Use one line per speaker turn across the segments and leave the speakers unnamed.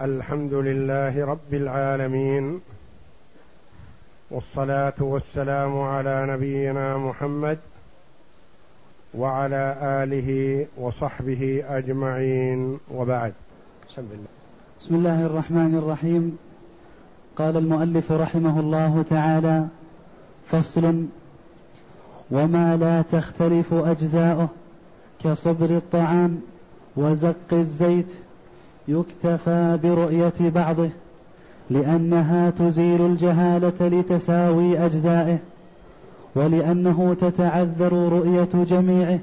الحمد لله رب العالمين والصلاة والسلام على نبينا محمد وعلى آله وصحبه أجمعين وبعد.
بسم الله. بسم الله الرحمن الرحيم. قال المؤلف رحمه الله تعالى فصل وما لا تختلف أجزاؤه كصبر الطعام وزق الزيت يكتفى برؤية بعضه لأنها تزيل الجهالة لتساوي أجزائه ولأنه تتعذر رؤية جميعه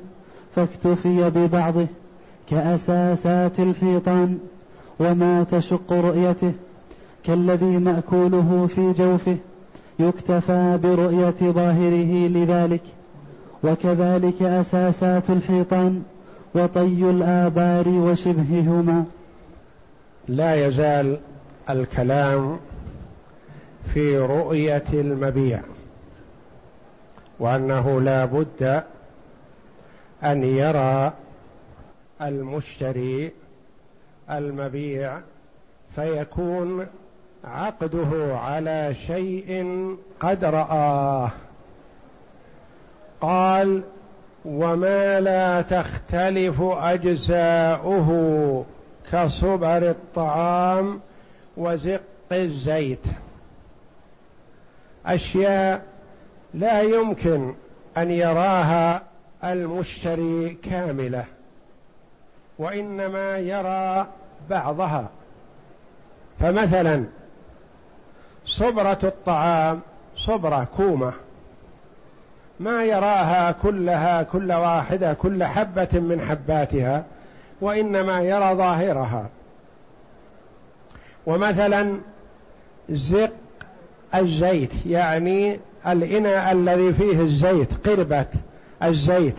فاكتفي ببعضه كأساسات الحيطان وما تشق رؤيته كالذي مأكوله في جوفه يكتفى برؤية ظاهره لذلك وكذلك أساسات الحيطان وطي الآبار وشبههما.
لا يزال الكلام في رؤية المبيع وأنه لا بد أن يرى المشتري المبيع فيكون عقده على شيء قد رآه. قال وما لا تختلف أجزاؤه كصبر الطعام وزق الزيت. أشياء لا يمكن أن يراها المشتري كاملة وإنما يرى بعضها. فمثلا صبرة الطعام صبرة كومة. ما يراها كلها كل واحدة كل حبة من حباتها. وإنما يرى ظاهرها. ومثلا زق الزيت يعني الإناء الذي فيه الزيت قربة الزيت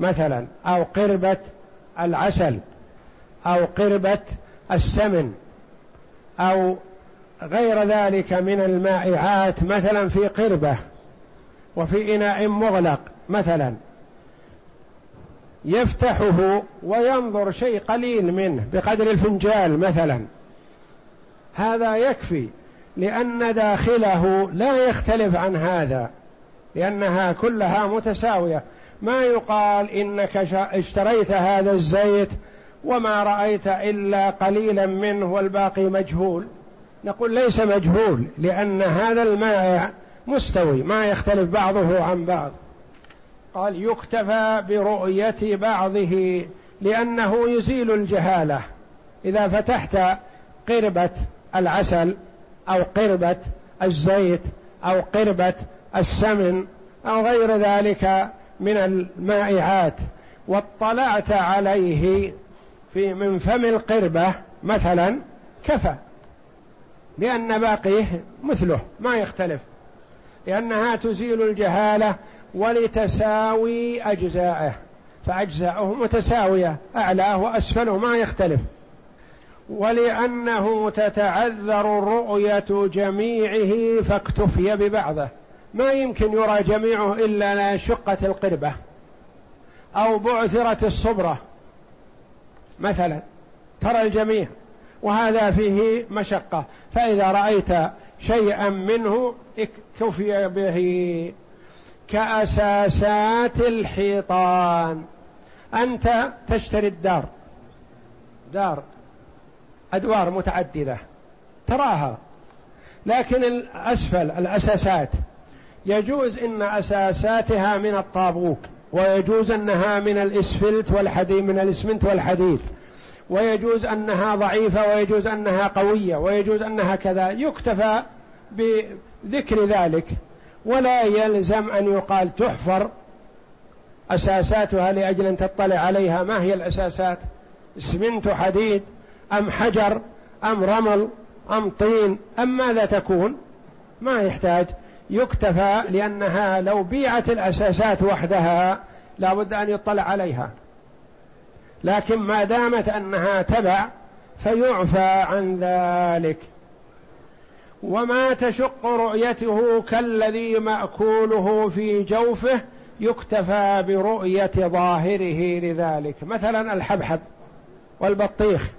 مثلا أو قربة العسل أو قربة السمن أو غير ذلك من المائعات مثلا في قربة وفي إناء مغلق مثلا. يفتحه وينظر شيء قليل منه بقدر الفنجال مثلا. هذا يكفي لأن داخله لا يختلف عن هذا لأنها كلها متساوية. ما يقال إنك اشتريت هذا الزيت وما رأيت إلا قليلا منه والباقي مجهول. نقول ليس مجهول لأن هذا المائع مستوي ما يختلف بعضه عن بعض. قال يكتفى برؤية بعضه لأنه يزيل الجهالة. إذا فتحت قربة العسل أو قربة الزيت أو قربة السمن أو غير ذلك من المائعات واطلعت عليه في من فم القربة مثلا كفى لأن باقيه مثله ما يختلف لأنها تزيل الجهالة ولتساوي أجزائه فأجزاؤه متساوية أعلاه وأسفله ما يختلف. ولأنه تتعذر رؤية جميعه فاكتفي ببعضه. ما يمكن يرى جميعه إلا شقة القربة أو بعثرة الصبرة. مثلا ترى الجميع وهذا فيه مشقة. فإذا رأيت شيئا منه اكتفي به. كأساسات الحيطان. أنت تشتري الدار. دار. أدوار متعددة. تراها. لكن الأسفل الأساسات. يجوز إن أساساتها من الطابوق ويجوز أنها من الإسفلت والحديد من الإسمنت والحديد. ويجوز أنها ضعيفة ويجوز أنها قوية ويجوز أنها كذا. يكتفى بذكر ذلك. ولا يلزم أن يقال تحفر أساساتها لأجل أن تطلع عليها. ما هي الأساسات؟ اسمنت حديد أم حجر أم رمل أم طين أم ماذا تكون؟ ما يحتاج. يكتفى لأنها لو بيعت الأساسات وحدها لا بد أن يطلع عليها. لكن ما دامت أنها تبع فيعفى عن ذلك. وما تشق رؤيته كالذي مأكوله في جوفه يكتفى برؤية ظاهره لذلك. مثلا الحبحب والبطيخ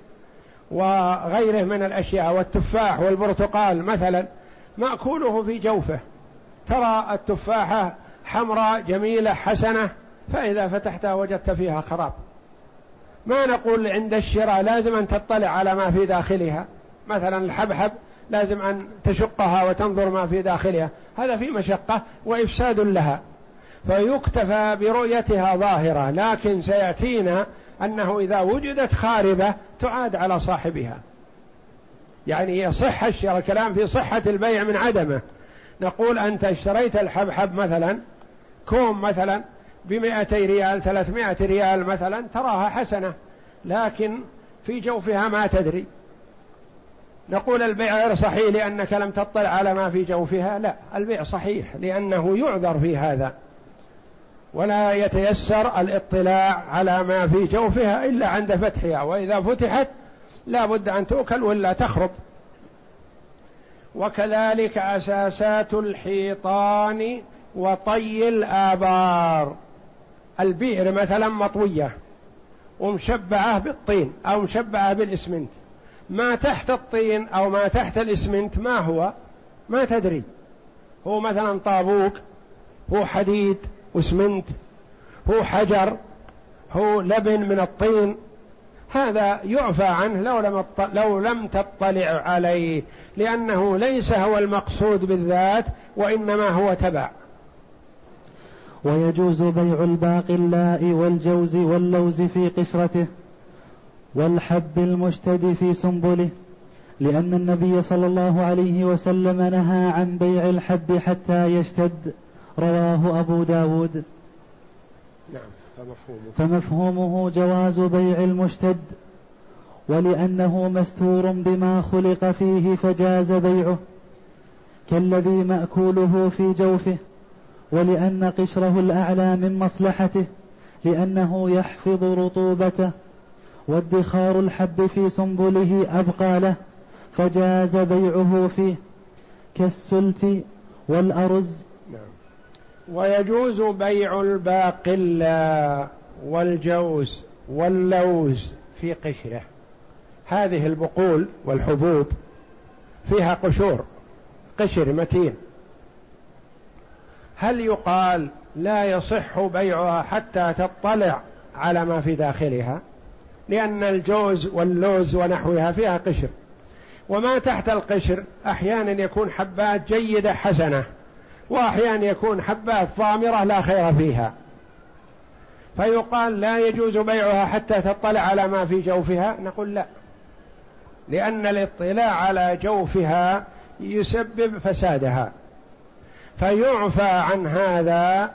وغيره من الأشياء والتفاح والبرتقال مثلا مأكوله في جوفه. ترى التفاحة حمراء جميلة حسنة فإذا فتحتها وجدت فيها خراب. ما نقول عند الشراء لازم أن تطلع على ما في داخلها. مثلا الحبحب لازم أن تشقها وتنظر ما في داخلها. هذا في مشقة وإفساد لها. فيكتفى برؤيتها ظاهرة لكن سيأتينا أنه إذا وجدت خاربة تعاد على صاحبها. يعني يصح الكلام في صحة البيع من عدمه. نقول أنت اشتريت الحبحب مثلا كوم مثلا بمائتي ريال ثلاثمائة ريال مثلا تراها حسنة لكن في جوفها ما تدري. نقول البيع غير صحيح لأنك لم تطلع على ما في جوفها لا البيع صحيح لأنه يعذر في هذا. ولا يتيسر الاطلاع على ما في جوفها إلا عند فتحها وإذا فتحت لا بد أن تؤكل ولا تخرب. وكذلك أساسات الحيطان وطي الآبار. البئر مثلا مطوية ومشبعة بالطين أو مشبعة بالإسمنت. ما تحت الطين أو ما تحت الإسمنت ما هو؟ ما تدري. هو مثلا طابوق هو حديد واسمنت هو حجر هو لبن من الطين. هذا يعفى عنه لو لم لو لم تطلع عليه لأنه ليس هو المقصود بالذات وإنما هو تبع.
ويجوز بيع الباقلاء والجوز واللوز في قشرته. والحب المشتد في سنبله لأن النبي صلى الله عليه وسلم نهى عن بيع الحب حتى يشتد رواه أبو داود.
نعم فمفهومه,
فمفهومه جواز بيع المشتد ولأنه مستور بما خلق فيه فجاز بيعه كالذي مأكوله في جوفه ولأن قشره الأعلى من مصلحته لأنه يحفظ رطوبته وادخار الحب في سنبله أبقى له فجاز بيعه فيه كالسلت والأرز.
ويجوز بيع الباقلا والجوز واللوز في قشره. هذه البقول والحبوب فيها قشور قشر متين. هل يقال لا يصح بيعها حتى تطلع على ما في داخلها؟ لأن الجوز واللوز ونحوها فيها قشر. وما تحت القشر أحيانا يكون حبات جيدة حسنة وأحيانا يكون حبات ضامرة لا خير فيها. فيقال لا يجوز بيعها حتى تطلع على ما في جوفها؟ نقول لا. لأن الاطلاع على جوفها يسبب فسادها. فيعفى عن هذا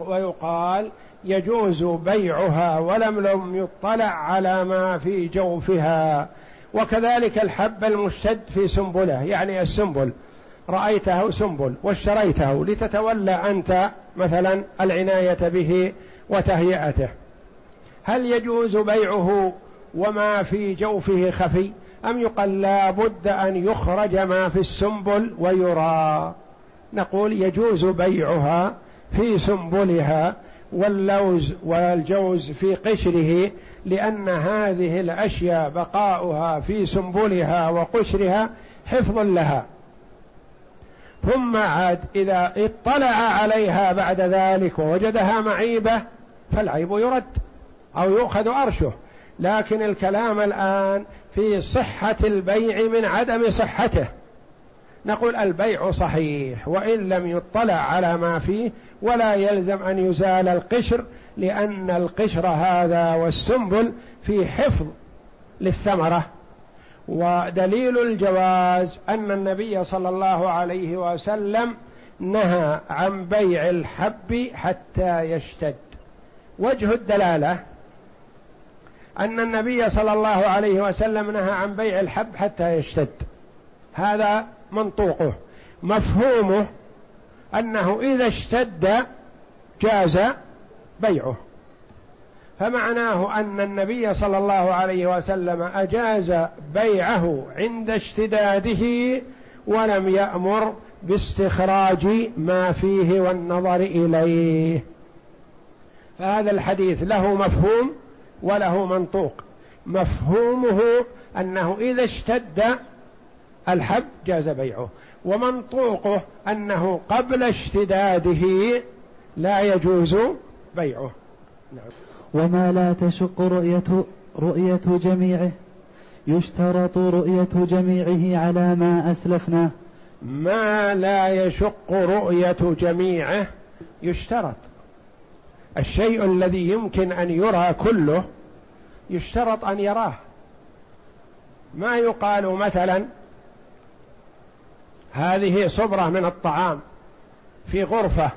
ويقال يجوز بيعها ولم لم يطلع على ما في جوفها. وكذلك الحب المشتد في سنبله يعني السنبل. رأيته سنبل واشتريته لتتولى أنت مثلا العناية به وتهيئته. هل يجوز بيعه وما في جوفه خفي؟ أم يقال لا بد أن يخرج ما في السنبل ويرى؟ نقول يجوز بيعها في سنبلها واللوز والجوز في قشره لأن هذه الأشياء بقاؤها في سنبلها وقشرها حفظ لها. ثم عاد إذا اطلع عليها بعد ذلك ووجدها معيبة فالعيب يرد أو يؤخذ أرشه. لكن الكلام الآن في صحة البيع من عدم صحته. نقول البيع صحيح وإن لم يطلع على ما فيه ولا يلزم أن يزال القشر لأن القشر هذا والسنبل في حفظ للثمرة. ودليل الجواز أن النبي صلى الله عليه وسلم نهى عن بيع الحب حتى يشتد. وجه الدلالة أن النبي صلى الله عليه وسلم نهى عن بيع الحب حتى يشتد. هذا منطوقه. مفهومه أنه إذا اشتد جاز بيعه. فمعناه أن النبي صلى الله عليه وسلم أجاز بيعه عند اشتداده ولم يأمر باستخراج ما فيه والنظر إليه. فهذا الحديث له مفهوم وله منطوق. مفهومه أنه إذا اشتد الحب جاز بيعه. ومنطوقه أنه قبل اشتداده لا يجوز بيعه.
نعم. وما لا تشق رؤية رؤية جميعه يشترط رؤية جميعه على ما أسلفناه
ما لا يشق رؤية جميعه يشترط. الشيء الذي يمكن أن يرى كله يشترط أن يراه. ما يقال مثلا هذه صبرة من الطعام في غرفة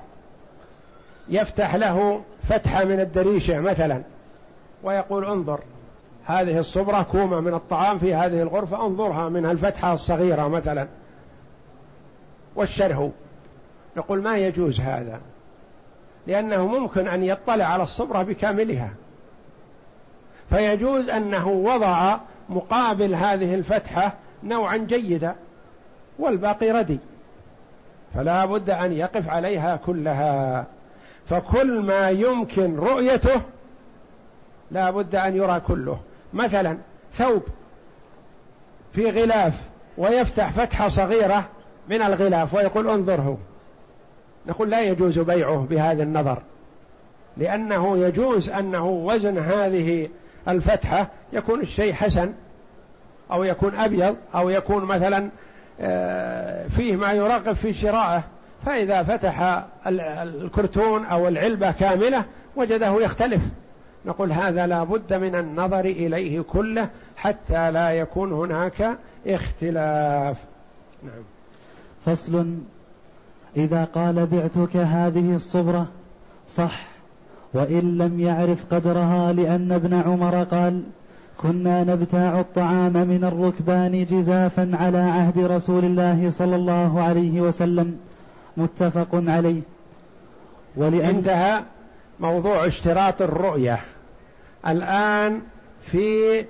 يفتح له فتحة من الدريشة مثلا ويقول انظر هذه الصبرة كومة من الطعام في هذه الغرفة انظرها من الفتحة الصغيرة مثلا. والشره نقول ما يجوز هذا؟ لأنه ممكن أن يطلع على الصبرة بكاملها. فيجوز أنه وضع مقابل هذه الفتحة نوعا جيدا. والباقي ردي. فلا بد أن يقف عليها كلها. فكل ما يمكن رؤيته لا بد أن يرى كله. مثلا ثوب في غلاف ويفتح فتحة صغيرة من الغلاف ويقول انظره. نقول لا يجوز بيعه بهذا النظر لأنه يجوز أنه وزن هذه الفتحة يكون الشيء حسن أو يكون أبيض أو يكون مثلا فيه ما يرغب في شرائه فإذا فتح الكرتون أو العلبة كاملة وجده يختلف. نقول هذا لا بد من النظر إليه كله حتى لا يكون هناك اختلاف.
نعم. فصل. إذا قال بعتك هذه الصبرة صح. وإن لم يعرف قدرها لأن ابن عمر قال كنا نبتاع الطعام من الركبان جزافا على عهد رسول الله صلى الله عليه وسلم متفق عليه.
ولأن انتهى موضوع اشتراط الرؤية. الآن في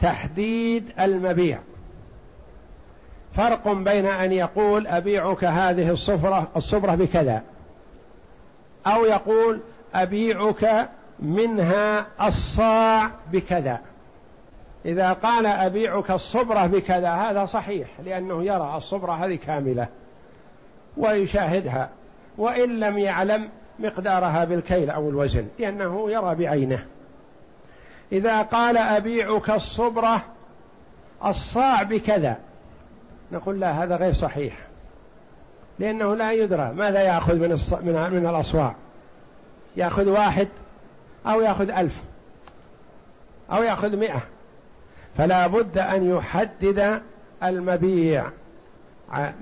تحديد المبيع. فرق بين أن يقول أبيعك هذه الصفرة الصبرة بكذا أو يقول أبيعك منها الصاع بكذا. إذا قال أبيعك الصبرة بكذا هذا صحيح لأنه يرى الصبرة هذه كاملة ويشاهدها وإن لم يعلم مقدارها بالكيل أو الوزن لأنه يرى بعينه. إذا قال أبيعك الصبرة الصاع بكذا نقول لا هذا غير صحيح لأنه لا يدرى ماذا يأخذ من من من الأصواع. يأخذ واحد أو يأخذ ألف أو يأخذ مئة. فلا بد أن يحدد المبيع.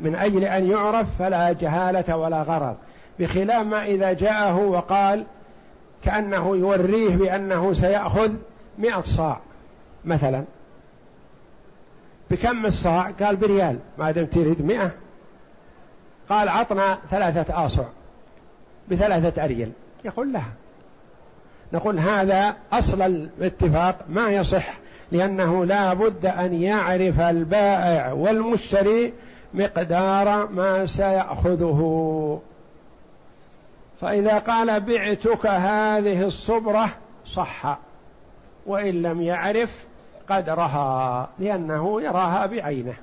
من أجل أن يعرف فلا جهالة ولا غرض بخلاف ما إذا جاءه وقال كأنه يوريه بأنه سيأخذ مئة صاع مثلا. بكم الصاع؟ قال بريال. ما دام تريد مئة. قال عطنا ثلاثة آصع بثلاثة أريل. يقول لها نقول هذا أصل الاتفاق ما يصح. لأنه لا بد أن يعرف البائع والمشتري مقدار ما سيأخذه. فإذا قال بعتك هذه الصبرة صح وإن لم يعرف قدرها لأنه يراها بعينه.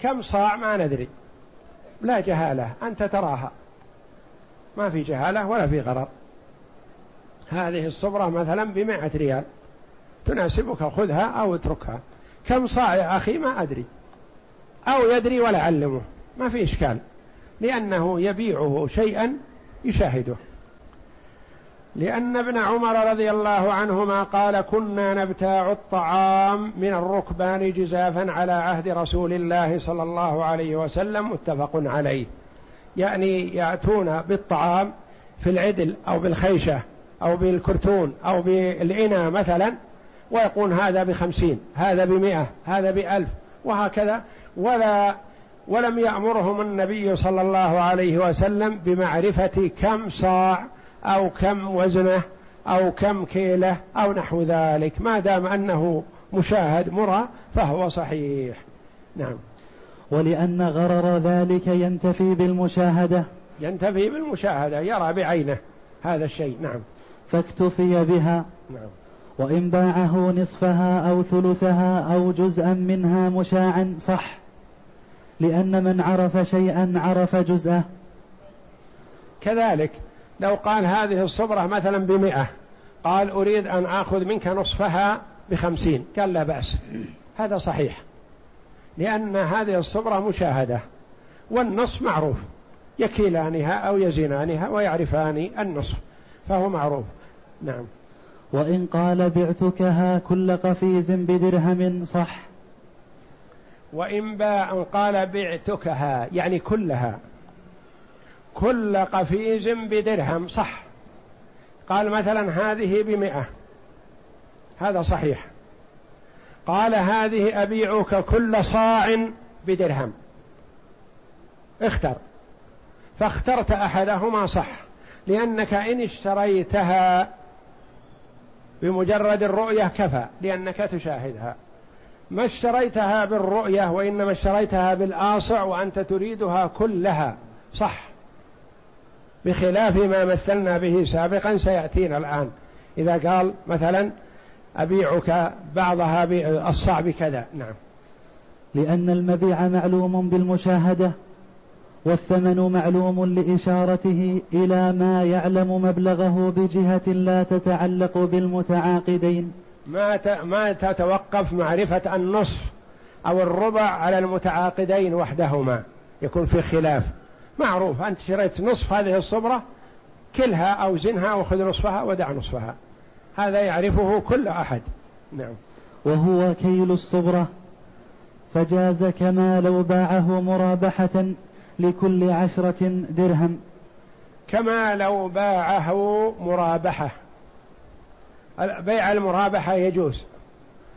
كم صاع ما ندري. لا جهالة أنت تراها. ما في جهالة ولا في غرر. هذه الصبرة مثلا بمائة ريال. تناسبك خذها أو اتركها. كم صاع يا أخي؟ ما أدري. أو يدري ولا علمه. ما في إشكال. لأنه يبيعه شيئا يشاهده. لأن ابن عمر رضي الله عنهما قال كنا نبتاع الطعام من الركبان جزافا على عهد رسول الله صلى الله عليه وسلم. متفق عليه. يعني يأتون بالطعام في العدل أو بالخيشة أو بالكرتون أو بالإناء مثلا. ويقول هذا بخمسين هذا بمئة هذا بألف وهكذا. ولا ولم يأمرهم النبي صلى الله عليه وسلم بمعرفة كم صاع أو كم وزنة أو كم كيلة أو نحو ذلك. ما دام أنه مشاهد مرى فهو صحيح. نعم.
ولأن غرر ذلك ينتفي بالمشاهدة.
ينتفي بالمشاهدة يرى بعينه هذا الشيء. نعم.
فاكتفي بها. نعم. وإن باعه نصفها أو ثلثها أو جزءا منها مشاعا صح. لأن من عرف شيئا عرف جزءه.
كذلك لو قال هذه الصبرة مثلا بمئة قال أريد أن آخذ منك نصفها بخمسين قال لا بأس. هذا صحيح. لأن هذه الصبرة مشاهدة والنصف معروف. يكيلانها أو يزنانها ويعرفان النصف فهو معروف. نعم.
وإن قال بعتكها كل قفيز بدرهم صح.
وإن باع قال بعتكها يعني كلها. كل قفيز بدرهم صح. قال مثلا هذه بمئة. هذا صحيح. قال هذه أبيعك كل صاع بدرهم. اختر. فاخترت أحدهما صح لأنك إن اشتريتها بمجرد الرؤية كفى. لأنك تشاهدها. ما اشتريتها بالرؤية وإنما اشتريتها بالآصع وأنت تريدها كلها. صح. بخلاف ما مثلنا به سابقا سيأتينا الآن. إذا قال مثلا أبيعك بعضها الصع بكذا. نعم.
لأن المبيع معلوم بالمشاهدة. والثمن معلوم لإشارته إلى ما يعلم مبلغه بجهة لا تتعلق بالمتعاقدين.
ما ما تتوقف معرفة النصف أو الربع على المتعاقدين وحدهما. يكون في خلاف. معروف. أنت شريت نصف هذه الصبرة كلها أو زنها وخذ نصفها ودع نصفها. هذا يعرفه كل أحد. نعم.
وهو كيل الصبرة. فجاز كما لو باعه مرابحة لكل عشرة درهم.
كما لو باعه مرابحة. بيع المرابحة يجوز.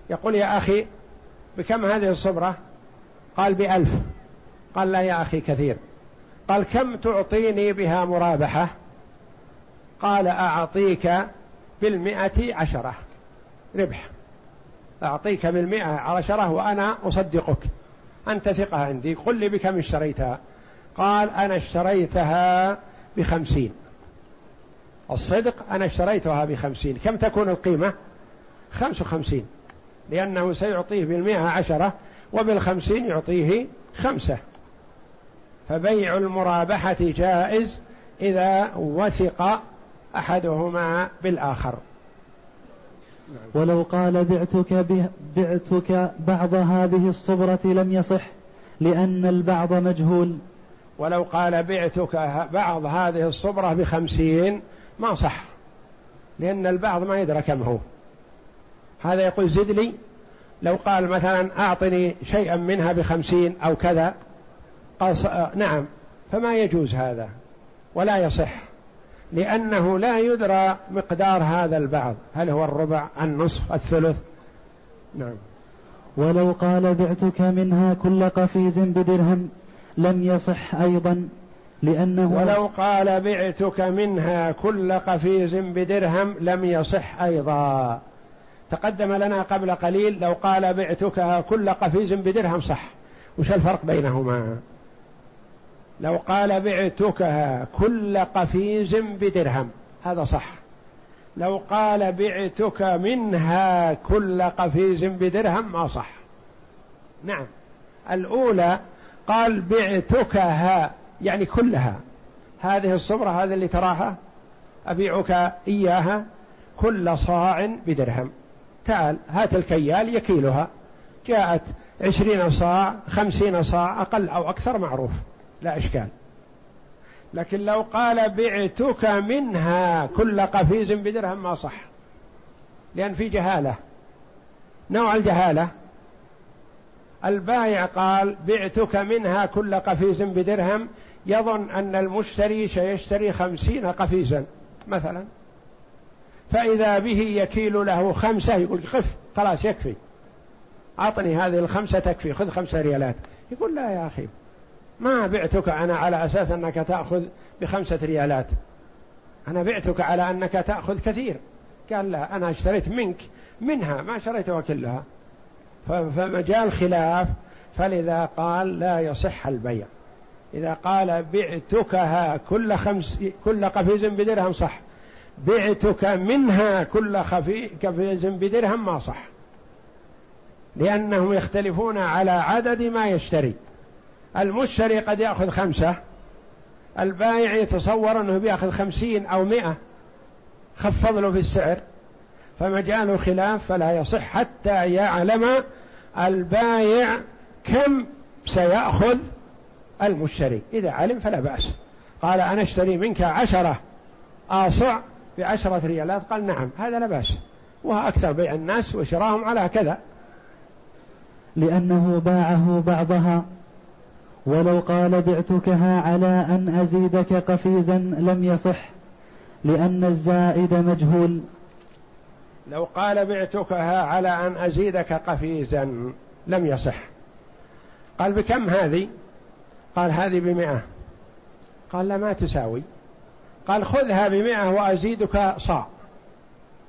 يقول يا أخي بكم هذه الصبرة؟ قال بألف. قال لا يا أخي كثير. قال كم تعطيني بها مرابحة؟ قال أعطيك بالمئة عشرة ربح. أعطيك بالمئة عشرة وأنا أصدقك. أنت ثقة عندي. قل لي بكم اشتريتها. قال أنا اشتريتها بخمسين. الصدق أنا اشتريتها بخمسين. كم تكون القيمة؟ خمس وخمسين. لأنه سيعطيه بالمئة عشرة وبالخمسين يعطيه خمسة. فبيع المرابحة جائز إذا وثق أحدهما بالآخر.
ولو قال بعتك بعتك بعض هذه الصبرة لم يصح لأن البعض مجهول.
ولو قال بعتك بعض هذه الصبرة بخمسين ما صح لأن البعض ما يدرى كم هو. هذا يقول زد لي لو قال مثلا أعطني شيئا منها بخمسين أو كذا قال نعم فما يجوز هذا ولا يصح لأنه لا يدرى مقدار هذا البعض هل هو الربع النصف الثلث. نعم.
ولو قال بعتك منها كل قفيز بدرهم لم يصح أيضا لأنه
ولو قال بعتك منها كل قفيز بدرهم لم يصح أيضا. تقدم لنا قبل قليل لو قال بعتك كل قفيز بدرهم صح. وش الفرق بينهما؟ لو قال بعتكها كل قفيز بدرهم هذا صح. لو قال بعتك منها كل قفيز بدرهم ما صح. نعم. الأولى قال بعتكها يعني كلها. هذه الصبرة هذه اللي تراها أبيعك إياها كل صاع بدرهم. تعال هات الكيال يكيلها. جاءت عشرين صاع خمسين صاع أقل أو أكثر معروف لا إشكال. لكن لو قال بعتك منها كل قفيز بدرهم ما صح لأن في جهالة نوع الجهالة البائع قال بعتك منها كل قفيز بدرهم يظن أن المشتري سيشتري خمسين قفيزا مثلا. فإذا به يكيل له خمسة يقول خف خلاص يكفي. أعطني هذه الخمسة تكفي خذ خمسة ريالات. يقول لا يا أخي ما بعتك أنا على أساس أنك تأخذ بخمسة ريالات. أنا بعتك على أنك تأخذ كثير. قال لا أنا اشتريت منك منها ما شريتها كلها فمجال خلاف فلذا قال لا يصح البيع. إذا قال بعتكها كل خمس كل قفيز بدرهم صح. بعتك منها كل كفيز بدرهم ما صح. لأنهم يختلفون على عدد ما يشتري. المشتري قد يأخذ خمسة البائع يتصور أنه بيأخذ خمسين أو مئة خفض له في السعر. فمجال خلاف فلا يصح حتى يعلم البايع كم سيأخذ المشتري. إذا علم فلا بأس. قال أنا أشتري منك عشرة آصع بعشرة ريالات؟ قال نعم هذا لا بأس. وأكثر بيع الناس وشراهم على كذا.
لأنه باعه بعضها. ولو قال بعتكها على أن أزيدك قفيزا لم يصح لأن الزائد مجهول.
لو قال بعتكها على أن أزيدك قفيزا لم يصح. قال بكم هذه؟ قال هذه بمئة. قال لا ما تساوي. قال خذها بمئة وأزيدك صاع.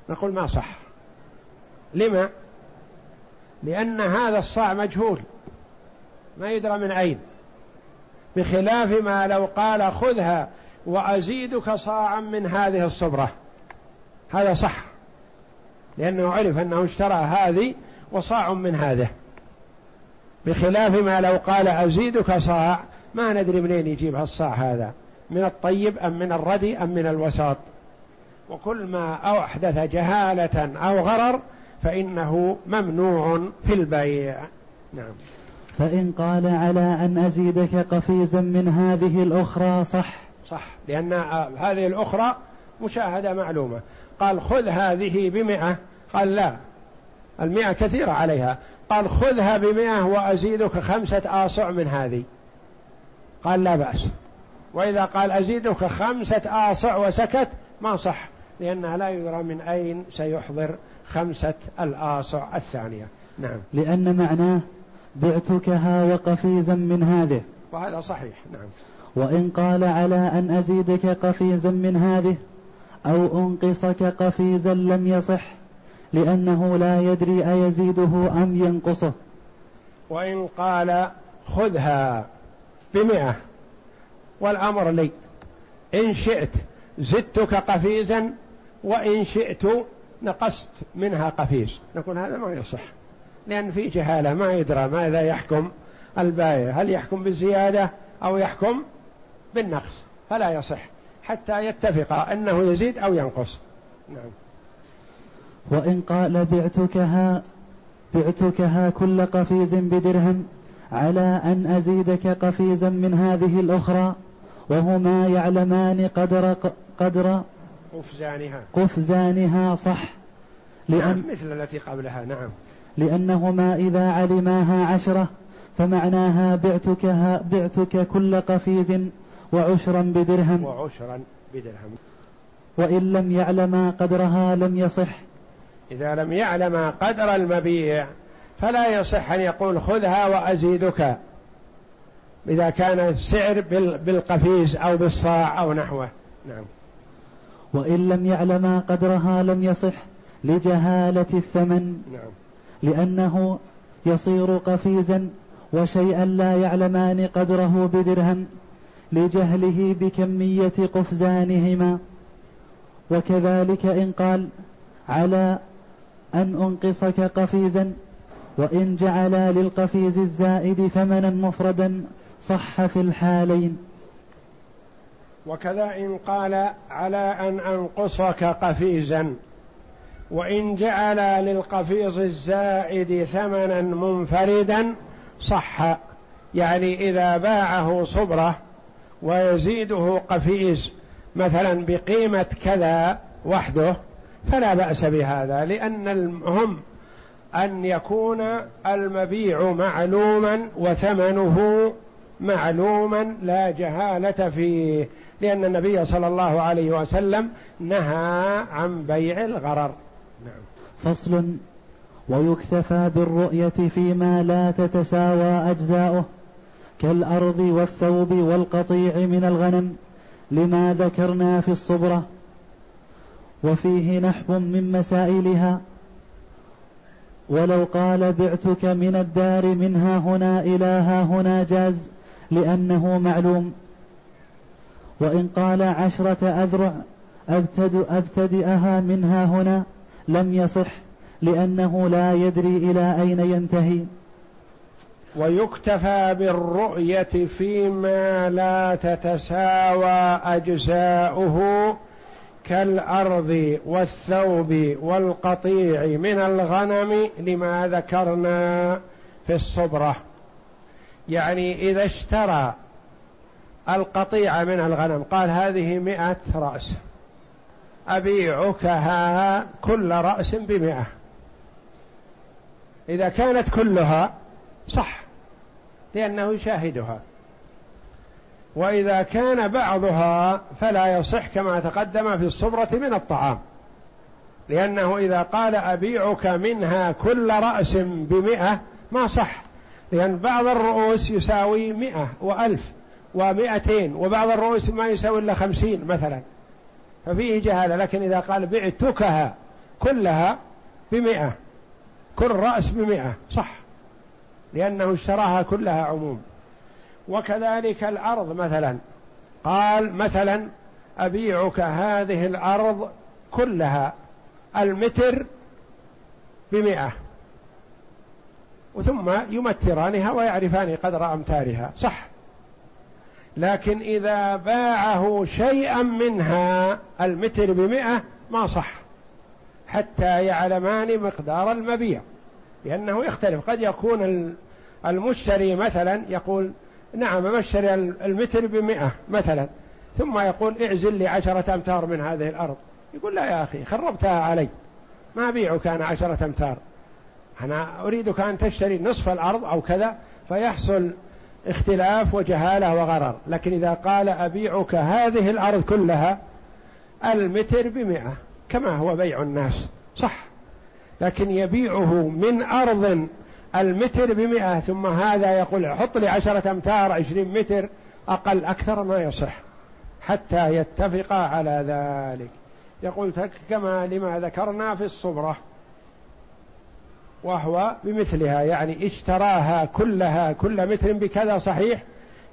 نقول ما صح. لما؟ لأن هذا الصاع مجهول. ما يدرى من أين بخلاف ما لو قال خذها وأزيدك صاعا من هذه الصبرة. هذا صح. لأنه عرف أنه اشترى هذه وصاع من هذه. بخلاف ما لو قال أزيدك صاع ما ندري منين يجيب هالصاع هذا. من الطيب أم من الردي أم من الوساط. وكل ما أحدث جهالة أو غرر فإنه ممنوع في البيع. نعم.
فإن قال على أن أزيدك قفيزا من هذه الأخرى صح.
صح لأن هذه الأخرى مشاهدة معلومة. قال خذ هذه بمئة قال لا المئة كثيرة عليها قال خذها بمئة وأزيدك خمسة آصع من هذه قال لا بأس وإذا قال أزيدك خمسة آصع وسكت ما صح لأنها لا يدرى من أين سيحضر خمسة الآصع الثانية. نعم.
لأن معناه بعتكها وقفيزا من هذه.
وهذا صحيح. نعم.
وإن قال على أن أزيدك قفيزا من هذه أو أنقصك قفيزا لم يصح لأنه لا يدري أيزيده أم ينقصه.
وإن قال خذها بمئة والأمر لي. إن شئت زدتك قفيزا وإن شئت نقصت منها قفيز. نقول هذا ما يصح لأن في جهالة ما يدرى ماذا يحكم البايع. هل يحكم بالزيادة أو يحكم بالنقص؟ فلا يصح. حتى يتفق أنه يزيد أو ينقص. نعم.
وإن قال بعتكها بعتكها كل قفيز بدرهم على أن أزيدك قفيزا من هذه الأخرى وهما يعلمان قدر قدر
قفزانها.
قفزانها صح.
لأن نعم مثل التي قبلها نعم.
لأنهما إذا علماها عشرة فمعناها بعتكها بعتك كل قفيز وعشرا بدرهم.
وعشرا بدرهم.
وإن لم يعلما قدرها لم يصح.
إذا لم يعلم قدر المبيع فلا يصح أن يقول خذها وأزيدك. إذا كان السعر بالقفيز أو بالصاع أو نحوه. نعم.
وإن لم يعلما قدرها لم يصح لجهالة الثمن.
نعم.
لأنه يصير قفيزا وشيئا لا يعلمان قدره بدرهم. لجهله بكمية قفزانهما. وكذلك إن قال على أن أنقصك قفيزا وإن جعل للقفيز الزائد ثمنا مفردا صح في الحالين.
وكذا إن قال على أن أنقصك قفيزا وإن جعل للقفيز الزائد ثمنا منفردا صح. يعني إذا باعه صبرة ويزيده قفيز مثلا بقيمة كذا وحده فلا بأس بهذا لأن المهم أن يكون المبيع معلوما وثمنه معلوما لا جهالة فيه لأن النبي صلى الله عليه وسلم نهى عن بيع الغرر
نعم. فصل ويكتفى بالرؤية فيما لا تتساوى أجزاؤه كالأرض والثوب والقطيع من الغنم لما ذكرنا في الصبرة وفيه نحو من مسائلها. ولو قال بعتك من الدار منها هنا إلى ها هنا جاز لأنه معلوم. وإن قال عشرة أذرع أبتدئ أبتدئها منها هنا لم يصح لأنه لا يدري إلى أين ينتهي.
ويكتفى بالرؤية فيما لا تتساوى أجزاؤه كالأرض والثوب والقطيع من الغنم لما ذكرنا في الصبرة. يعني إذا اشترى القطيع من الغنم قال هذه مئة رأس أبيعكها كل رأس بمئة. إذا كانت كلها صح. لأنه يشاهدها. وإذا كان بعضها فلا يصح كما تقدم في الصبرة من الطعام. لأنه إذا قال أبيعك منها كل رأس بمئة ما صح. لأن بعض الرؤوس يساوي مئة وألف ومئتين وبعض الرؤوس ما يساوي إلا خمسين مثلا. ففيه جهالة. لكن إذا قال بعتكها كلها بمئة كل رأس بمئة صح. لأنه اشتراها كلها عموم. وكذلك الأرض مثلا. قال مثلا أبيعك هذه الأرض كلها المتر بمئة. ثم يمترانها ويعرفان قدر أمتارها صح. لكن إذا باعه شيئا منها المتر بمئة ما صح. حتى يعلمان مقدار المبيع. لأنه يختلف. قد يكون المشتري مثلا يقول نعم مشتري المتر بمئة مثلا. ثم يقول اعزل لي عشرة أمتار من هذه الأرض. يقول لا يا أخي خربتها علي. ما أبيعك أنا عشرة أمتار. أنا أريدك أن تشتري نصف الأرض أو كذا فيحصل اختلاف وجهالة وغرر. لكن إذا قال أبيعك هذه الأرض كلها المتر بمئة. كما هو بيع الناس. صح. لكن يبيعه من أرض المتر بمئة ثم هذا يقول حط لي عشرة أمتار عشرين متر أقل أكثر ما يصح حتى يتفقا على ذلك. يقول كما لما ذكرنا في الصبرة وهو بمثلها يعني اشتراها كلها كل متر بكذا صحيح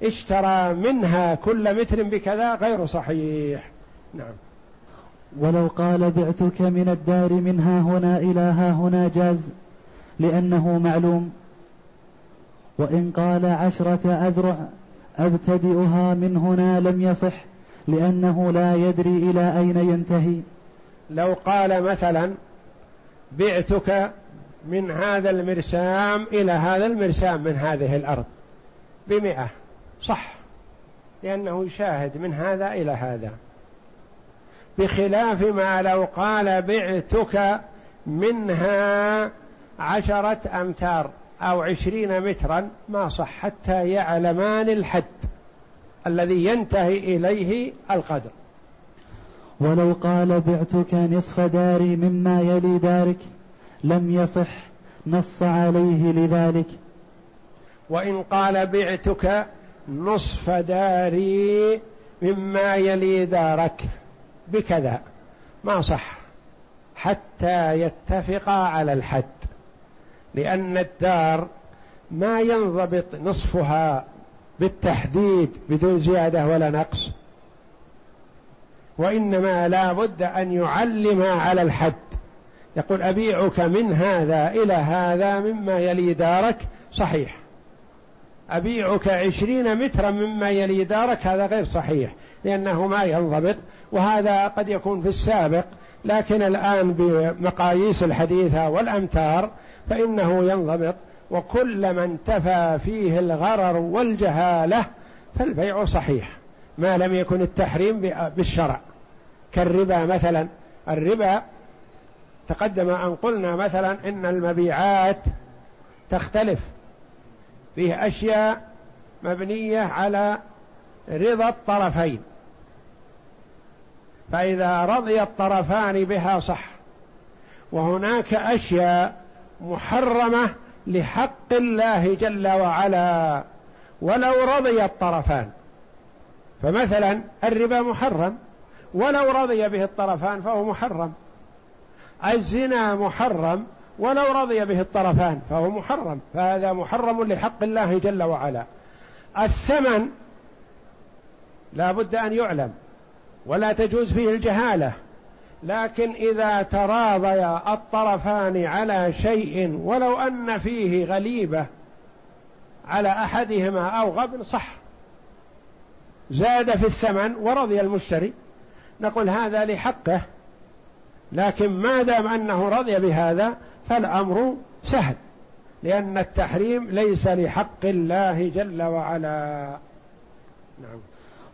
اشترى منها كل متر بكذا غير صحيح. نعم.
ولو قال بعتك من الدار منها هنا إلى ها هنا جاز لأنه معلوم. وإن قال عشرة أذرع أبتدئها من هنا لم يصح لأنه لا يدري إلى أين ينتهي.
لو قال مثلا بعتك من هذا المرسام إلى هذا المرسام من هذه الأرض بمئة صح لأنه يشاهد من هذا إلى هذا. بخلاف ما لو قال بعتك منها عشرة أمتار أو عشرين مترا ما صح حتى يعلمان الحد الذي ينتهي إليه القدر.
ولو قال بعتك نصف داري مما يلي دارك لم يصح نص عليه لذلك.
وإن قال بعتك نصف داري مما يلي دارك بكذا ما صح حتى يتفقا على الحد. لأن الدار ما ينضبط نصفها بالتحديد بدون زيادة ولا نقص. وإنما لا بد أن يعلم على الحد. يقول أبيعك من هذا إلى هذا مما يلي دارك صحيح. أبيعك عشرين مترا مما يلي دارك هذا غير صحيح لأنه ما ينضبط وهذا قد يكون في السابق. لكن الآن بمقاييس الحديثة والأمتار فإنه ينضبط وكلما انتفى فيه الغرر والجهالة فالبيع صحيح ما لم يكن التحريم بالشرع. كالربا مثلا الربا تقدم أن قلنا مثلا إن المبيعات تختلف فيه أشياء مبنية على رضا الطرفين. فإذا رضي الطرفان بها صح وهناك أشياء محرمة لحق الله جل وعلا ولو رضي الطرفان. فمثلا الربا محرم ولو رضي به الطرفان فهو محرم. الزنا محرم ولو رضي به الطرفان فهو محرم. فهذا محرم لحق الله جل وعلا. الثمن لا بد أن يعلم ولا تجوز فيه الجهالة. لكن إذا تراضيا الطرفان على شيء ولو أن فيه غليبة على أحدهما أو غبن صح. زاد في الثمن ورضي المشتري. نقول هذا لحقه لكن ما دام أنه رضي بهذا فالأمر سهل لأن التحريم ليس لحق الله جل وعلا.
نعم.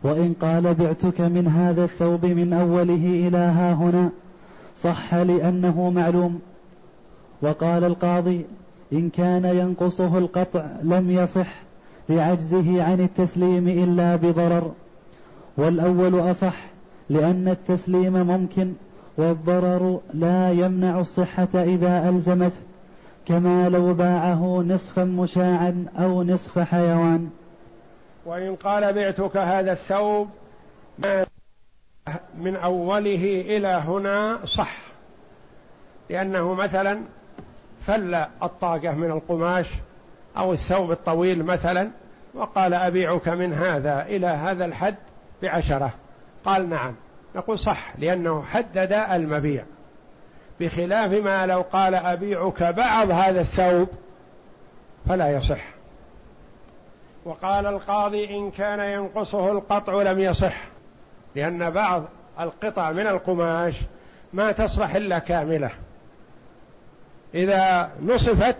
وإن قال بعتك من هذا الثوب من أوله إلى ها هنا صح لأنه معلوم. وقال القاضي إن كان ينقصه القطع لم يصح لعجزه عن التسليم إلا بضرر. والأول أصح لأن التسليم ممكن والضرر لا يمنع الصحة إذا ألزمته كما لو باعه نصفا مشاعا أو نصف حيوان.
وإن قال بعتك هذا الثوب من أوله إلى هنا صح. لأنه مثلا فل الطاقة من القماش أو الثوب الطويل مثلا وقال أبيعك من هذا إلى هذا الحد بعشرة. قال نعم. نقول صح لأنه حدد المبيع. بخلاف ما لو قال أبيعك بعض هذا الثوب فلا يصح. وقال القاضي إن كان ينقصه القطع لم يصح لأن بعض القطع من القماش ما تصلح إلا كاملة. إذا نصفت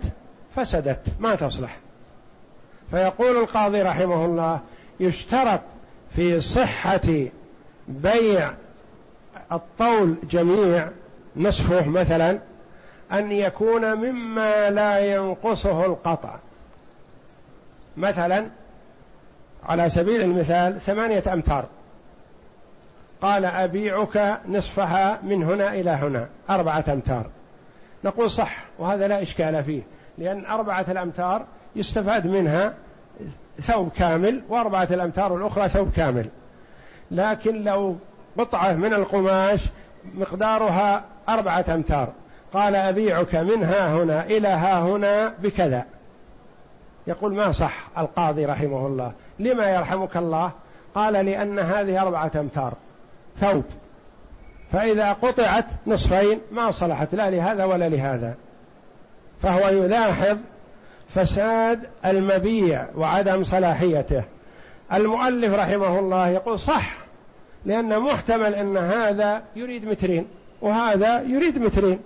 فسدت ما تصلح. فيقول القاضي رحمه الله يشترط في صحة بيع الطول جميع نصفه مثلا أن يكون مما لا ينقصه القطع. مثلا على سبيل المثال ثمانية أمتار. قال أبيعك نصفها من هنا إلى هنا أربعة أمتار. نقول صح وهذا لا إشكال فيه لأن أربعة الأمتار يستفاد منها ثوب كامل وأربعة الأمتار الأخرى ثوب كامل. لكن لو قطعة من القماش مقدارها أربعة أمتار. قال أبيعك من ها هنا إلى ها هنا بكذا. يقول ما صح القاضي رحمه الله. لما يرحمك الله؟ قال لأن هذه أربعة أمتار. ثوب. فإذا قطعت نصفين ما صلحت لا لهذا ولا لهذا. فهو يلاحظ فساد المبيع وعدم صلاحيته. المؤلف رحمه الله يقول صح لأن محتمل أن هذا يريد مترين وهذا يريد مترين.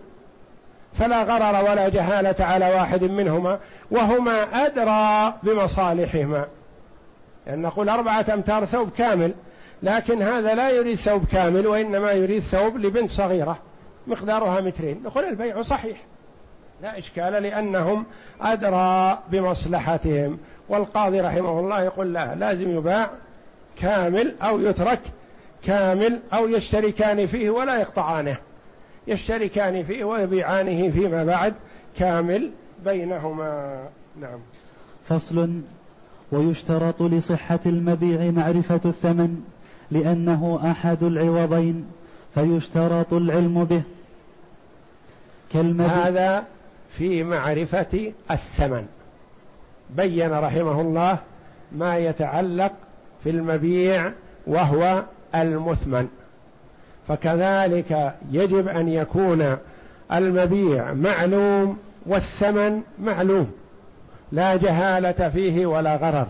فلا غرر ولا جهالة على واحد منهما وهما أدرى بمصالحهما. لأن نقول أربعة أمتار ثوب كامل لكن هذا لا يريد ثوب كامل وإنما يريد ثوب لبنت صغيرة مقدارها مترين. نقول البيع صحيح. لا إشكال لأنهم أدرى بمصلحتهم. والقاضي رحمه الله يقول لا لازم يباع كامل أو يترك كامل أو يشتركان فيه ولا يقطعانه. يشتركان فيه ويبيعانه فيما بعد كامل بينهما. نعم.
فصل. ويشترط لصحة المبيع معرفة الثمن لأنه أحد العوضين فيشترط العلم به
كالمبيع. هذا في معرفة الثمن. بين رحمه الله ما يتعلق في المبيع وهو المثمن. فكذلك يجب أن يكون المبيع معلوم والثمن معلوم. لا جهالة فيه ولا غرر.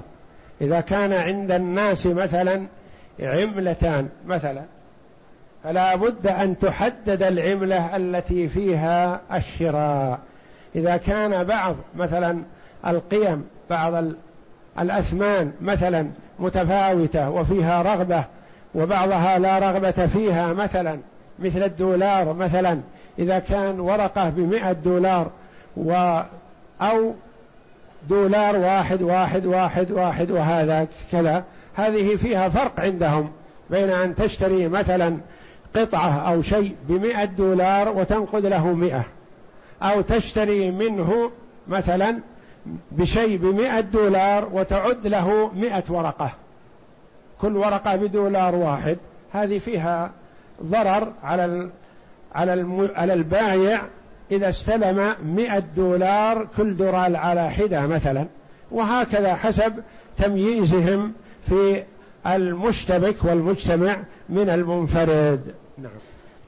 إذا كان عند الناس مثلا عملتان مثلا فلا بد أن تحدد العملة التي فيها الشراء. إذا كان بعض مثلا القيم بعض الأثمان مثلا متفاوتة وفيها رغبة وبعضها لا رغبة فيها مثلا مثل الدولار مثلا إذا كان ورقة بمئة دولار و أو دولار واحد واحد واحد واحد وهذا كذا هذه فيها فرق عندهم بين أن تشتري مثلا قطعة أو شيء بمئة دولار وتنقذ له مئة أو تشتري منه مثلا بشيء بمئة دولار وتعد له مئة ورقة. كل ورقة بدولار واحد. هذه فيها ضرر على ال على على البايع إذا استلم مئة دولار كل دولار على حدة مثلا. وهكذا حسب تمييزهم في المشتبك والمجتمع من المنفرد. نعم.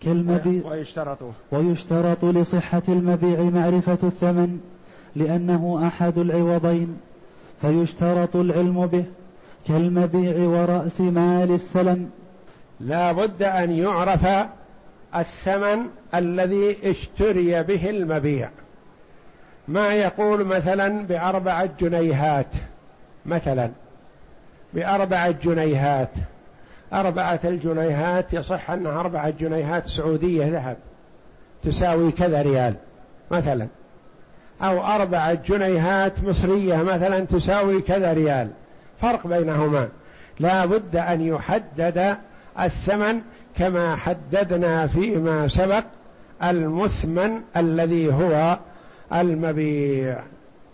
كالمبيع.
ويشترط.
ويشترط لصحة المبيع معرفة الثمن لأنه أحد العوضين فيشترط العلم به. كالمبيع ورأس مال السلم.
لا بد أن يعرف الثمن الذي اشتري به المبيع. ما يقول مثلا بأربعة جنيهات مثلا بأربعة جنيهات. أربعة الجنيهات يصح أنها أربعة جنيهات سعودية ذهب تساوي كذا ريال مثلا. أو أربعة جنيهات مصرية مثلا تساوي كذا ريال. فرق بينهما. لا بد أن يحدد الثمن كما حددنا فيما سبق المثمن الذي هو المبيع.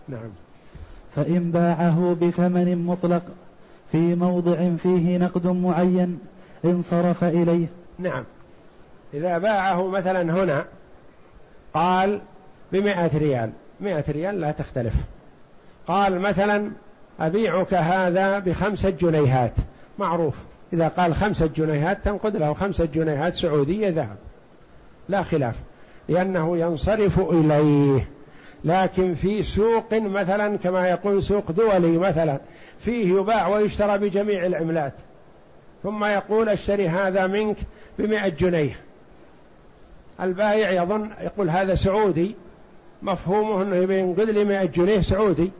نعم.
فإن باعه بثمن مطلق في موضع فيه نقد معين انصرف إليه.
نعم. إذا باعه مثلا هنا قال بمئة ريال. مئة ريال لا تختلف. قال مثلا أبيعك هذا بخمسة جنيهات. معروف. إذا قال خمسة جنيهات تنقد له خمسة جنيهات سعودية ذهب. لا خلاف. لأنه ينصرف إليه. لكن في سوق مثلا كما يقول سوق دولي مثلا فيه يباع ويشترى بجميع العملات. ثم يقول اشتري هذا منك بمئة جنيه. البائع يظن يقول هذا سعودي. مفهومه إنه ينقذ لي 100 جنيه سعودي.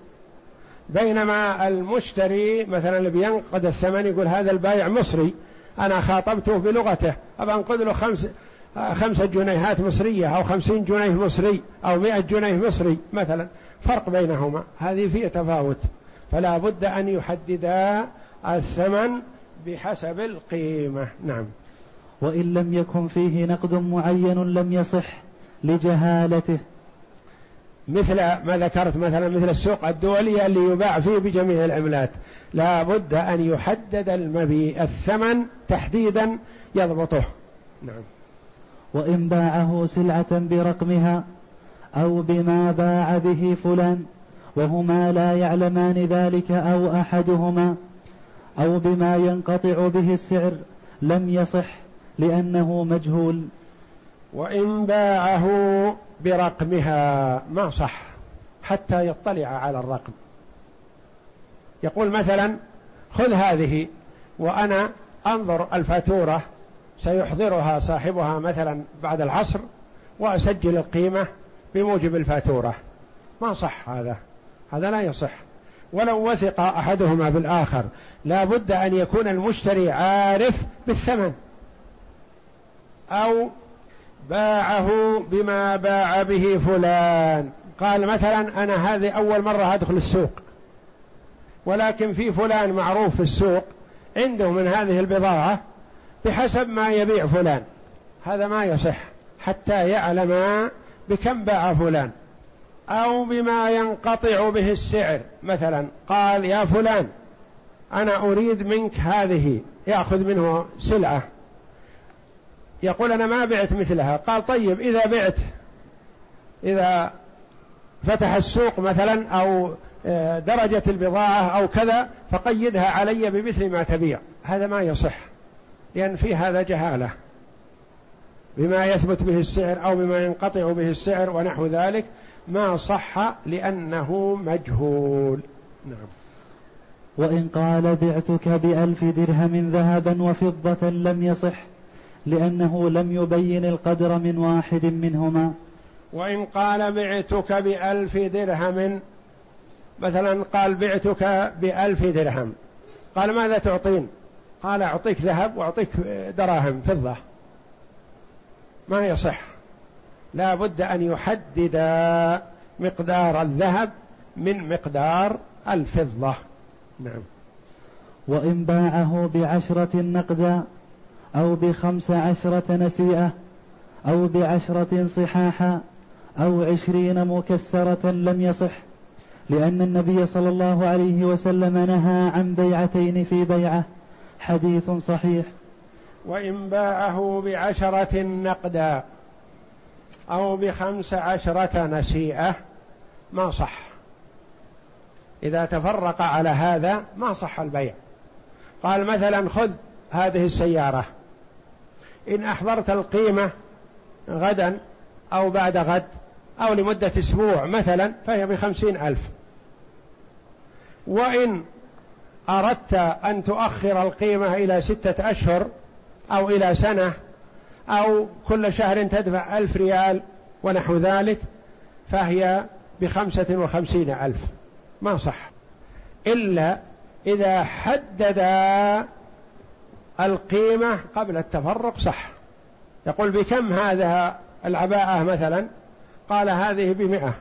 بينما المشتري مثلا اللي بينقد الثمن يقول هذا البائع مصري أنا خاطبته بلغته أبى انقذ له خمس خمسة جنيهات مصرية أو خمسين جنيه مصري أو مئة جنيه مصري مثلا. فرق بينهما. هذه فيه تفاوت. فلا بد أن يحددا الثمن بحسب القيمة. نعم.
وإن لم يكن فيه نقد معين لم يصح لجهالته.
مثل ما ذكرت مثلا مثل السوق الدولي اللي يباع فيه بجميع العملات. لا بد أن يحدد المبيع الثمن تحديدا يضبطه. نعم.
وإن باعه سلعة برقمها أو بما باع به فلان وهما لا يعلمان ذلك أو أحدهما أو بما ينقطع به السعر لم يصح لأنه مجهول.
وإن باعه برقمها ما صح حتى يطلع على الرقم. يقول مثلا خذ هذه وأنا أنظر الفاتورة سيحضرها صاحبها مثلا بعد العصر وأسجل القيمة بموجب الفاتورة. ما صح هذا هذا لا يصح. ولو وثق أحدهما بالآخر لا بد أن يكون المشتري عارف بالثمن. أو باعه بما باع به فلان. قال مثلا أنا هذه أول مرة أدخل السوق ولكن في فلان معروف في السوق عنده من هذه البضاعة بحسب ما يبيع فلان. هذا ما يصح حتى يعلم بكم باع فلان أو بما ينقطع به السعر. مثلا قال يا فلان أنا أريد منك هذه يأخذ منه سلعة. يقول أنا ما بعت مثلها. قال طيب إذا بعت إذا فتح السوق مثلا أو آه، درجة البضاعة أو كذا فقيدها علي بمثل ما تبيع. هذا ما يصح لأن في هذا جهالة. بما يثبت به السعر أو بما ينقطع به السعر ونحو ذلك ما صح لأنه مجهول. نعم.
وإن قال بعتك بألف درهم ذهبا وفضة لم يصح لأنه لم يبين القدر من واحد منهما.
وإن قال بعتك بألف درهم مثلا قال بعتك بألف درهم قال ماذا تعطين؟ قال أعطيك ذهب وأعطيك دراهم فضة. ما يصح. لا بد أن يحدد مقدار الذهب من مقدار الفضة. نعم.
وإن باعه بعشرة نقدا أو بخمس عشرة نسيئة أو بعشرة صحاحا أو عشرين مكسرة لم يصح لأن النبي صلى الله عليه وسلم نهى عن بيعتين في بيعة. حديث صحيح.
وإن باعه بعشرة نقدا أو بخمس عشرة نسيئة ما صح. إذا تفرق على هذا ما صح البيع. قال مثلا خذ هذه السيارة. إن أحضرت القيمة غدا أو بعد غد أو لمدة أسبوع مثلا فهي بخمسين ألف. وإن أردت أن تؤخر القيمة إلى ستة أشهر أو إلى سنة أو كل شهر تدفع ألف ريال ونحو ذلك فهي بخمسة وخمسين ألف. ما صح. إلا إذا حدد القيمة قبل التفرق صح. يقول بكم هذا العباءة مثلا؟ قال هذه بمئة.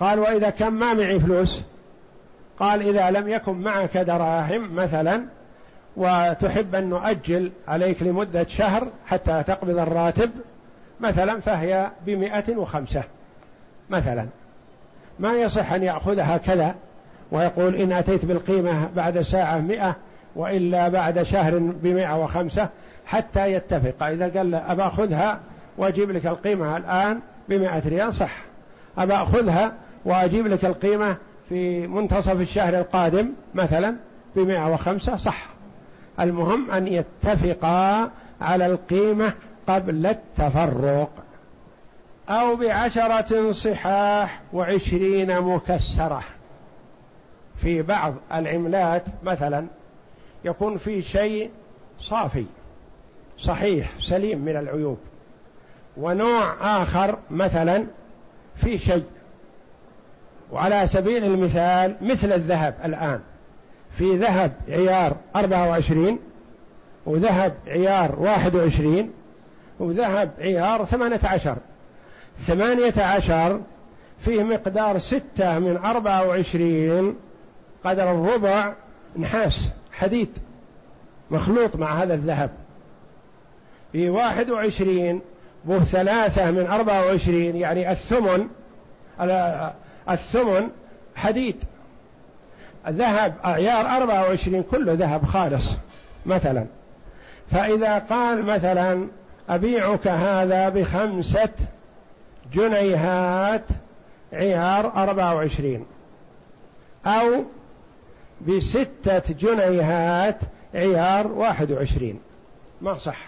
قال وإذا كان ما معي فلوس؟ قال إذا لم يكن معك دراهم مثلا وتحب أن نؤجل عليك لمدة شهر حتى تقبض الراتب مثلا فهي بمئة وخمسة مثلا. ما يصح أن يأخذها كذا ويقول إن أتيت بالقيمة بعد ساعة مئة وإلا بعد شهر بمئة وخمسة حتى يتفق. إذا قال أبا أخذها وأجيب لك القيمة الآن بمئة ريال صح. أبا أخذها وأجيب لك القيمة في منتصف الشهر القادم مثلا بمئة وخمسة صح. المهم أن يتفقا على القيمة قبل التفرق. أو بعشرة صحاح وعشرين مكسرة. في بعض العملات مثلا يكون في شيء صافي صحيح سليم من العيوب. ونوع آخر مثلا في شيء. وعلى سبيل المثال مثل الذهب الآن. في ذهب عيار أربعة وعشرين وذهب عيار واحد وعشرين وذهب عيار ثمانية عشر. ثمانية عشر فيه مقدار ستة من أربعة وعشرين قدر الربع نحاس. حديد مخلوط مع هذا الذهب. في واحد وعشرين به ثلاثة من أربعة وعشرين يعني الثمن الثمن حديد. ذهب أعيار أربعة وعشرين كله ذهب خالص مثلا. فإذا قال مثلا أبيعك هذا بخمسة جنيهات عيار أربعة وعشرين. أو بستة جنيهات عيار واحد وعشرين. ما صح.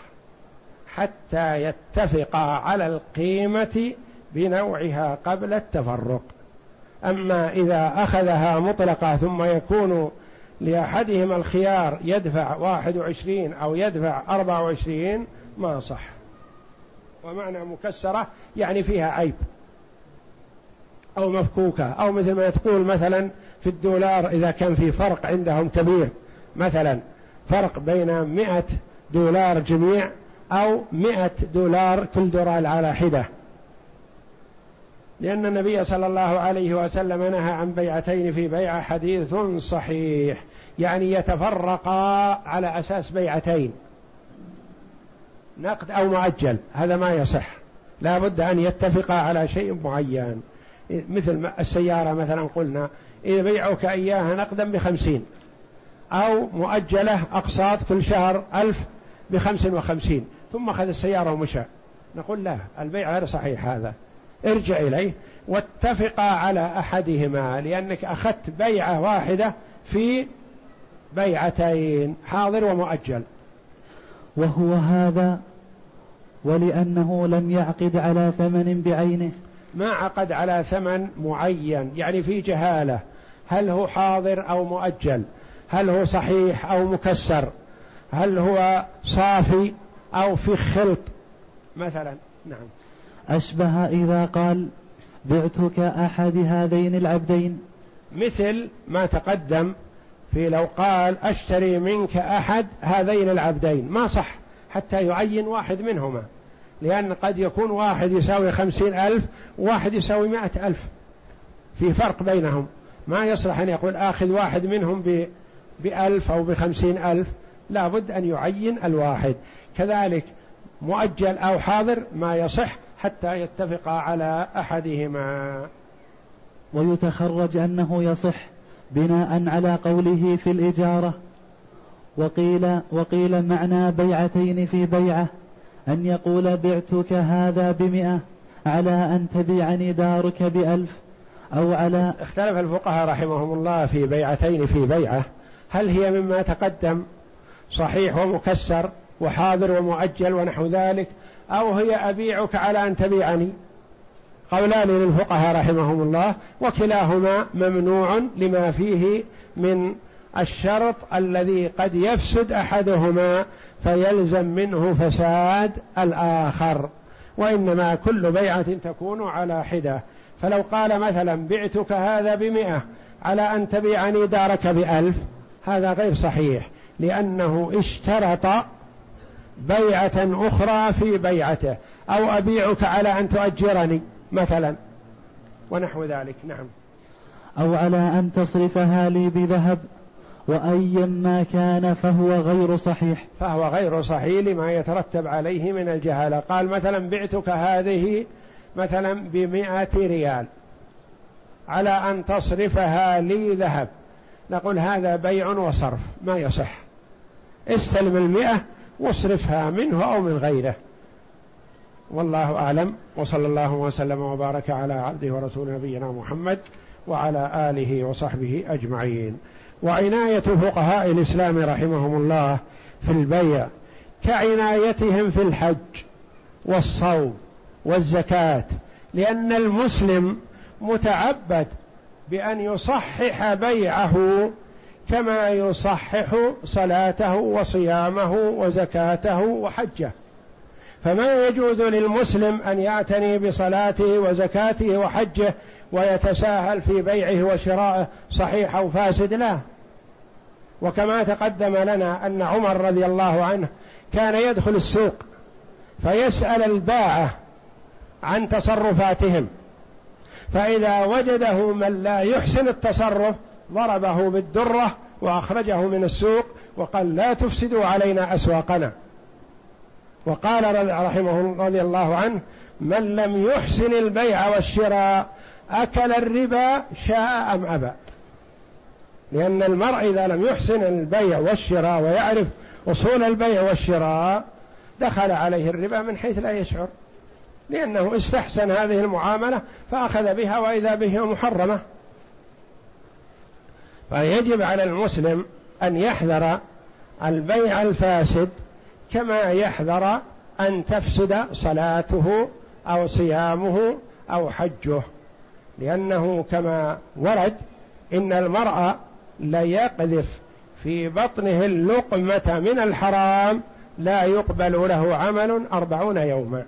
حتى يتفقا على القيمة بنوعها قبل التفرق. أما إذا أخذها مطلقة ثم يكون لأحدهما الخيار يدفع واحد وعشرين أو يدفع أربعة وعشرين ما صح. ومعنى مكسرة يعني فيها عيب. أو مفكوكة. أو مثل ما تقول مثلا في الدولار إذا كان في فرق عندهم كبير. مثلا فرق بين مئة دولار جميع أو مئة دولار كل دولار على حدة. لأن النبي صلى الله عليه وسلم نهى عن بيعتين في بيعة حديث صحيح. يعني يتفرقا على أساس بيعتين. نقد أو مؤجل. هذا ما يصح. لا بد أن يتفقا على شيء معين. مثل السيارة مثلا قلنا إذا بيعك إياها نقدا بخمسين. أو مؤجلة أقساط كل شهر ألف بخمس وخمسين. ثم أخذ السيارة ومشى. نقول لا البيع غير صحيح هذا. ارجع إليه. واتفقا على أحدهما لأنك أخذت بيعة واحدة في بيعتين حاضر ومؤجل.
وهو هذا ولأنه لم يعقد على ثمن بعينه.
ما عقد على ثمن معين يعني في جهالة. هل هو حاضر أو مؤجل؟ هل هو صحيح أو مكسر؟ هل هو صافي أو في خلط مثلا نعم.
أشبه إذا قال بعتك أحد هذين العبدين.
مثل ما تقدم في لو قال أشتري منك أحد هذين العبدين. ما صح حتى يعين واحد منهما. لأن قد يكون واحد يساوي خمسين ألف وواحد يساوي مائة ألف. في فرق بينهم. ما يصلح أن يقول آخذ واحد منهم ب بألف أو بخمسين ألف. لا بد أن يعين الواحد. كذلك مؤجل أو حاضر ما يصح حتى يتفقا على أحدهما.
ويتخرج أنه يصح بناء على قوله في الإجارة. وقيل وقيل معنى بيعتين في بيعة. أن يقول بعتك هذا بمئة على أن تبيعني دارك بألف. أو على
اختلف الفقهاء رحمهم الله في بيعتين في بيعة. هل هي مما تقدم صحيح ومكسر وحاضر ومؤجل ونحو ذلك أو هي أبيعك على أن تبيعني؟ قولان للفقهاء رحمهم الله وكلاهما ممنوع لما فيه من الشرط الذي قد يفسد أحدهما فيلزم منه فساد الآخر. وإنما كل بيعة تكون على حدة. فلو قال مثلا بعتك هذا بمئة على أن تبيعني دارك بألف هذا غير صحيح لأنه اشترط بيعة أخرى في بيعته أو أبيعك على أن تؤجرني مثلا ونحو ذلك نعم.
أو على أن تصرفها لي بذهب وأيا ما كان فهو غير صحيح.
فهو غير صحيح لما يترتب عليه من الجهالة. قال مثلا بعتك هذه مثلا بمائة ريال على أن تصرفها لي ذهب. نقول هذا بيع وصرف ما يصح. استلم المئة واصرفها منه أو من غيره. والله أعلم. وصلى الله وسلم وبارك على عبده ورسول نبينا محمد وعلى آله وصحبه أجمعين. وعناية فقهاء الإسلام رحمهم الله في البيع كعنايتهم في الحج والصوم. والزكاة لأن المسلم متعبد بأن يصحح بيعه كما يصحح صلاته وصيامه وزكاته وحجه. فما يجوز للمسلم أن يعتني بصلاته وزكاته وحجه ويتساهل في بيعه وشرائه صحيح أو فاسد؟ لا. وكما تقدم لنا أن عمر رضي الله عنه كان يدخل السوق فيسأل الباعة عن تصرفاتهم. فإذا وجده من لا يحسن التصرف ضربه بالدرة وأخرجه من السوق وقال لا تفسدوا علينا أسواقنا. وقال رحمه رضي الله عنه من لم يحسن البيع والشراء أكل الربا شاء أم أبى. لأن المرء إذا لم يحسن البيع والشراء ويعرف أصول البيع والشراء دخل عليه الربا من حيث لا يشعر. لأنه استحسن هذه المعاملة فأخذ بها وإذا به محرمة. فيجب على المسلم أن يحذر البيع الفاسد كما يحذر أن تفسد صلاته أو صيامه أو حجه لأنه كما ورد إن المرء ليقذف في بطنه اللقمة من الحرام لا يقبل له عمل أربعون يوما.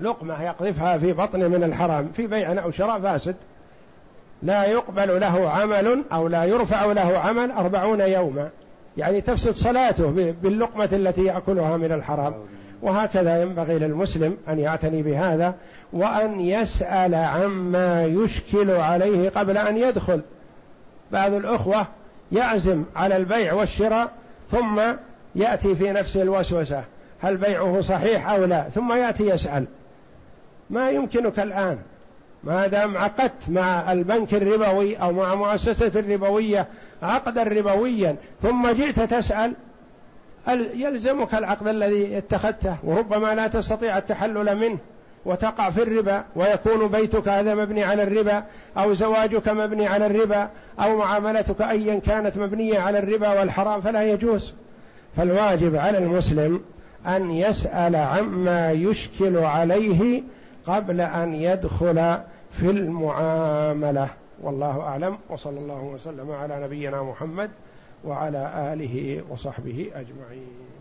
لقمة يقذفها في بطنه من الحرام في بيع أو شراء فاسد. لا يقبل له عمل أو لا يرفع له عمل أربعون يوما. يعني تفسد صلاته باللقمة التي يأكلها من الحرام. وهكذا ينبغي للمسلم أن يعتني بهذا وأن يسأل عما يشكل عليه قبل أن يدخل. بعض الأخوة يعزم على البيع والشراء ثم يأتي في نفسه الوسوسة هل بيعه صحيح أو لا ثم يأتي يسأل. ما يمكنك الآن. ما دام عقدت مع البنك الربوي أو مع مؤسسة الربوية عقدا ربويا ثم جئت تسأل يلزمك العقد الذي اتخذته؟ وربما لا تستطيع التحلل منه وتقع في الربا ويكون بيتك هذا مبني على الربا أو زواجك مبني على الربا أو معاملتك ايا كانت مبنية على الربا والحرام فلا يجوز. فالواجب على المسلم أن يسأل عما يشكل عليه قبل أن يدخل في المعاملة. والله أعلم. وصلى الله وسلم على نبينا محمد وعلى آله وصحبه أجمعين.